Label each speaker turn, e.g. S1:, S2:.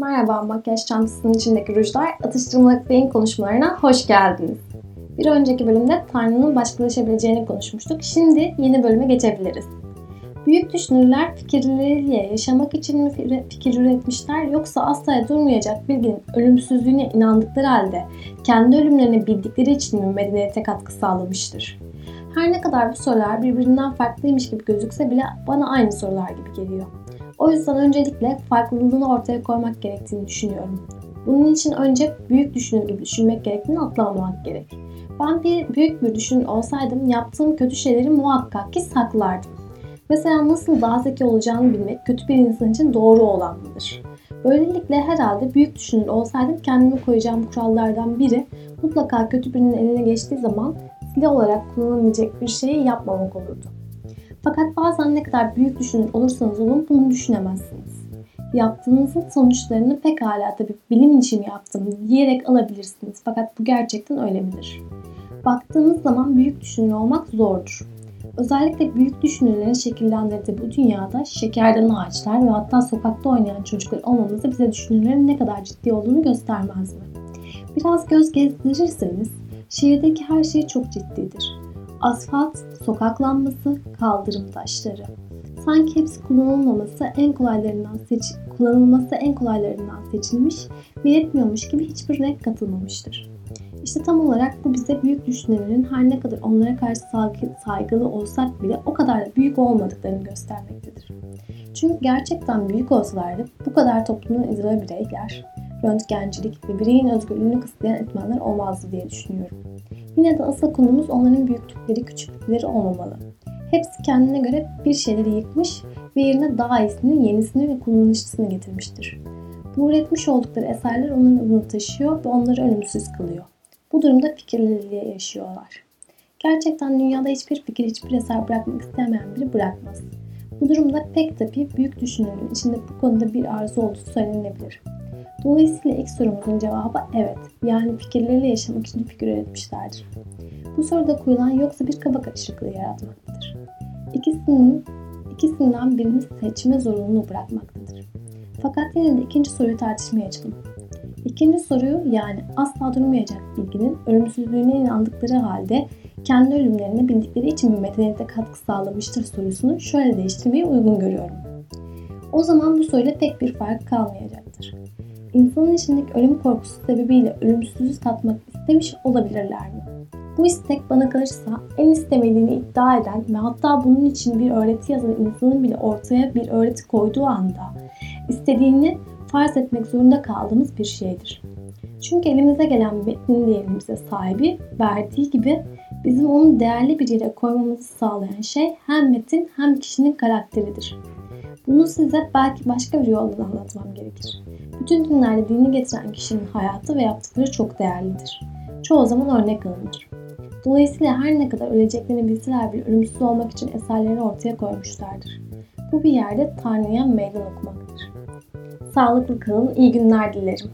S1: Merhaba, makyaj çantasının içindeki rujlar atıştırmalık beyin konuşmalarına hoş geldiniz. Bir önceki bölümde Tanrı'nın başkalaşabileceğini konuşmuştuk. Şimdi yeni bölüme geçebiliriz. Büyük düşünürler fikirleriyle yaşamak için mi fikir üretmişler yoksa asla durmayacak bilginin ölümsüzlüğüne inandıkları halde kendi ölümlerini bildikleri için mi medeniyete katkı sağlamıştır? Her ne kadar bu sorular birbirinden farklıymış gibi gözükse bile bana aynı sorular gibi geliyor. O yüzden öncelikle farklılığını ortaya koymak gerektiğini düşünüyorum. Bunun için önce büyük düşünür gibi düşünmek gerektiğini atlamamak gerek. Ben bir büyük bir düşünür olsaydım yaptığım kötü şeyleri muhakkak ki saklardım. Mesela nasıl daha zeki olacağını bilmek kötü bir insan için doğru olandır. Böylelikle herhalde büyük düşünür olsaydım kendime koyacağım kurallardan biri mutlaka kötü birinin eline geçtiği zaman silah olarak kullanılabilecek bir şeyi yapmamak olurdu. Fakat bazen ne kadar büyük düşünür olursanız olun bunu düşünemezsiniz. Yaptığınızın sonuçlarını pekala tabii bilim için yaptım diyerek alabilirsiniz. Fakat bu gerçekten öyle midir? Baktığınız zaman büyük düşünür olmak zordur. Özellikle büyük düşünürlerin şekillendirdiği bu dünyada şekerden ağaçlar ve hatta sokakta oynayan çocuklar olmamızı bize düşünürlerin ne kadar ciddi olduğunu göstermez mi? Biraz göz gezdirirseniz şehirdeki her şey çok ciddidir. Asfalt, sokak lambası, kaldırım taşları. Sanki hepsi kullanılmaması en kolaylarından seç kullanılması en kolaylarından seçilmiş ve yetmiyormuş gibi hiçbir renk katılmamıştır. İşte tam olarak bu bize büyük düşünürlerin her ne kadar onlara karşı saygılı olsak bile o kadar da büyük olmadıklarını göstermektedir. Çünkü gerçekten büyük olsalardı bu kadar toplumun izole bireyler, röntgencilik ve bireyin özgürlüğünü kısıtlayan etmenler olmazdı diye düşünüyorum. Yine de asıl konumuz onların büyüklükleri, küçüklükleri olmamalı. Hepsi kendine göre bir şeyleri yıkmış ve yerine daha iyisini, yenisini ve kullanışlısını getirmiştir. Bu üretmiş oldukları eserler onların adını taşıyor ve onları ölümsüz kılıyor. Bu durumda fikirleriyle yaşıyorlar. Gerçekten dünyada hiçbir fikir, hiçbir eser bırakmak istemeyen biri bırakmaz. Bu durumda pek tabii büyük düşünürün içinde bu konuda bir arzu olduğu söylenebilir. Dolayısıyla ilk sorumuzun cevabı evet. Yani fikirleriyle yaşamak için fikir üretmişlerdir. Bu soruda koyulan yoksa bir kaba karışıklığı yaratmaktadır. İkisinin, ikisinden birini seçme zorunluluğu bırakmaktadır. Fakat yine de ikinci soruyu tartışmaya açalım. İkinci soruyu yani asla durmayacak bilginin ölümsüzlüğüne inandıkları halde kendi ölümlerini bildikleri için bir medeniyete katkı sağlamıştır sorusunu şöyle değiştirmeyi uygun görüyorum. O zaman bu soruyla pek bir fark kalmayacaktır. İnsanın içindeki ölüm korkusu sebebiyle ölümsüzlüğü tatmak istemiş olabilirler mi? Bu istek bana kalırsa en istemediğini iddia eden ve hatta bunun için bir öğreti yazan insanın bile ortaya bir öğreti koyduğu anda istediğini farz etmek zorunda kaldığımız bir şeydir. Çünkü elimize gelen metnin diyelimimize sahibi verdiği gibi bizim onu değerli bir yere koymamızı sağlayan şey hem metin hem kişinin karakteridir. Bunu size belki başka bir yoldan anlatmam gerekir. Bütün dinlerde dini getiren kişinin hayatı ve yaptıkları çok değerlidir. Çoğu zaman örnek alınır. Dolayısıyla her ne kadar öleceklerini bilseler bile ölümsüz olmak için eserlerini ortaya koymuşlardır. Bu bir yerde Tanrı'ya meydan okumaktır. Sağlıklı kalın, iyi günler dilerim.